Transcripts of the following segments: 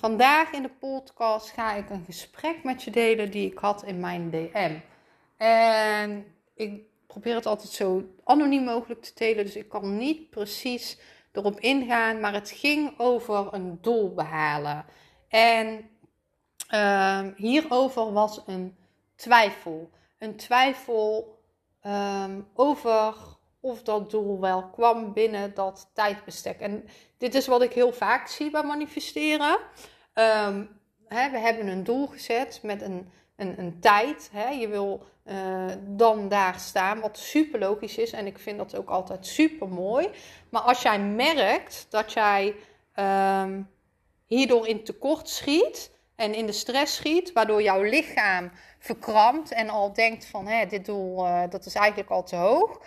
Vandaag in de podcast ga ik een gesprek met je delen die ik had in mijn DM. En ik probeer het altijd zo anoniem mogelijk te delen, dus ik kan niet precies erop ingaan, maar het ging over een doel behalen. En uh, hierover was een twijfel. Een twijfel um, over of dat doel wel kwam binnen dat tijdbestek. En dit is wat ik heel vaak zie bij manifesteren. Um, hè, we hebben een doel gezet met een, een, een tijd. Hè. Je wil uh, dan daar staan, wat super logisch is. En ik vind dat ook altijd super mooi. Maar als jij merkt dat jij um, hierdoor in tekort schiet en in de stress schiet, waardoor jouw lichaam verkrampt en al denkt van hé, dit doel uh, dat is eigenlijk al te hoog,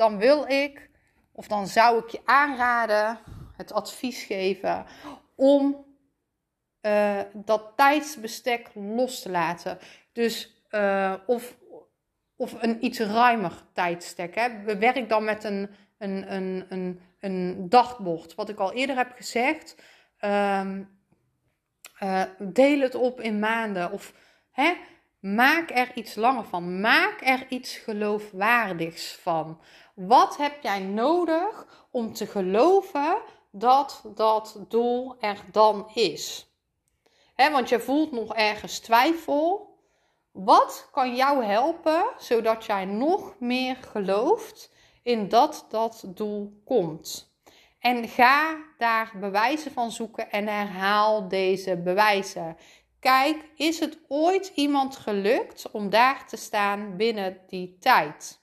dan wil ik of dan zou ik je aanraden, het advies geven om uh, dat tijdsbestek los te laten. Dus uh, of, of een iets ruimer tijdstek. Hè. Werk dan met een, een, een, een, een dagbord. Wat ik al eerder heb gezegd. Um, deel het op in maanden. Of hè, maak er iets langer van. Maak er iets geloofwaardigs van. Wat heb jij nodig om te geloven dat dat doel er dan is? Want je voelt nog ergens twijfel. Wat kan jou helpen zodat jij nog meer gelooft in dat dat doel komt? En ga daar bewijzen van zoeken en herhaal deze bewijzen. Kijk, is het ooit iemand gelukt om daar te staan binnen die tijd?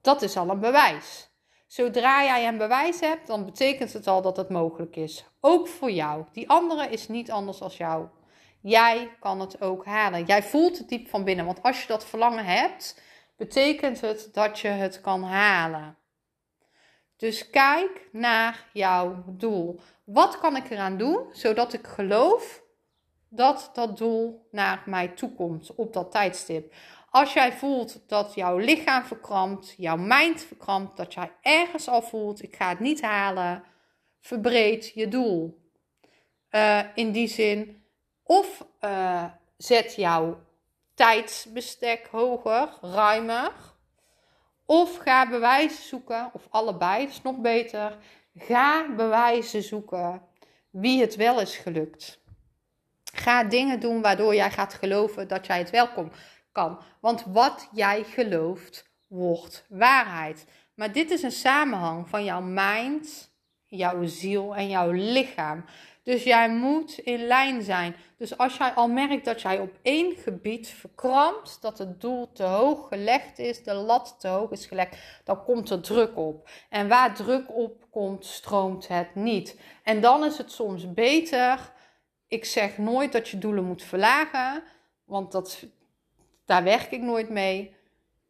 Dat is al een bewijs. Zodra jij een bewijs hebt, dan betekent het al dat het mogelijk is. Ook voor jou. Die andere is niet anders als jou. Jij kan het ook halen. Jij voelt het diep van binnen. Want als je dat verlangen hebt, betekent het dat je het kan halen. Dus kijk naar jouw doel. Wat kan ik eraan doen zodat ik geloof dat dat doel naar mij toe komt op dat tijdstip? Als jij voelt dat jouw lichaam verkrampt, jouw mind verkrampt, dat jij ergens al voelt, ik ga het niet halen, verbreed je doel. Uh, in die zin, of uh, zet jouw tijdsbestek hoger, ruimer, of ga bewijzen zoeken, of allebei, is nog beter. Ga bewijzen zoeken wie het wel is gelukt. Ga dingen doen waardoor jij gaat geloven dat jij het wel kan. Want wat jij gelooft, wordt waarheid. Maar dit is een samenhang van jouw mind, jouw ziel en jouw lichaam. Dus jij moet in lijn zijn. Dus als jij al merkt dat jij op één gebied verkrampt, dat het doel te hoog gelegd is, de lat te hoog is gelegd, dan komt er druk op. En waar druk op komt, stroomt het niet. En dan is het soms beter. Ik zeg nooit dat je doelen moet verlagen, want dat, daar werk ik nooit mee.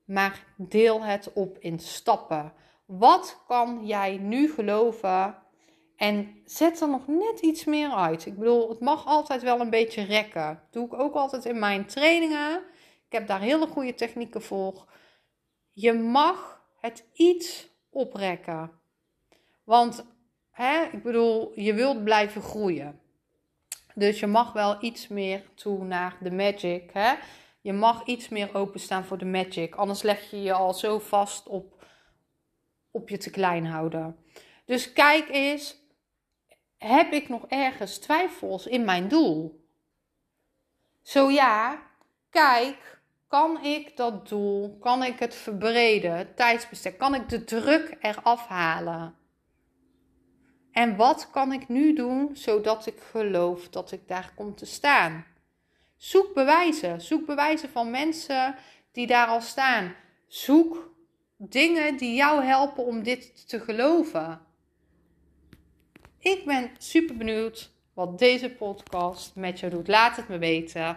Maar deel het op in stappen. Wat kan jij nu geloven en zet er nog net iets meer uit. Ik bedoel, het mag altijd wel een beetje rekken. Dat doe ik ook altijd in mijn trainingen. Ik heb daar hele goede technieken voor. Je mag het iets oprekken. Want, hè, ik bedoel, je wilt blijven groeien. Dus je mag wel iets meer toe naar de magic. Hè? Je mag iets meer openstaan voor de magic. Anders leg je je al zo vast op, op je te klein houden. Dus kijk eens, heb ik nog ergens twijfels in mijn doel? Zo ja, kijk, kan ik dat doel, kan ik het verbreden, tijdsbestek, kan ik de druk eraf halen? En wat kan ik nu doen zodat ik geloof dat ik daar kom te staan? Zoek bewijzen. Zoek bewijzen van mensen die daar al staan. Zoek dingen die jou helpen om dit te geloven. Ik ben super benieuwd wat deze podcast met jou doet. Laat het me weten.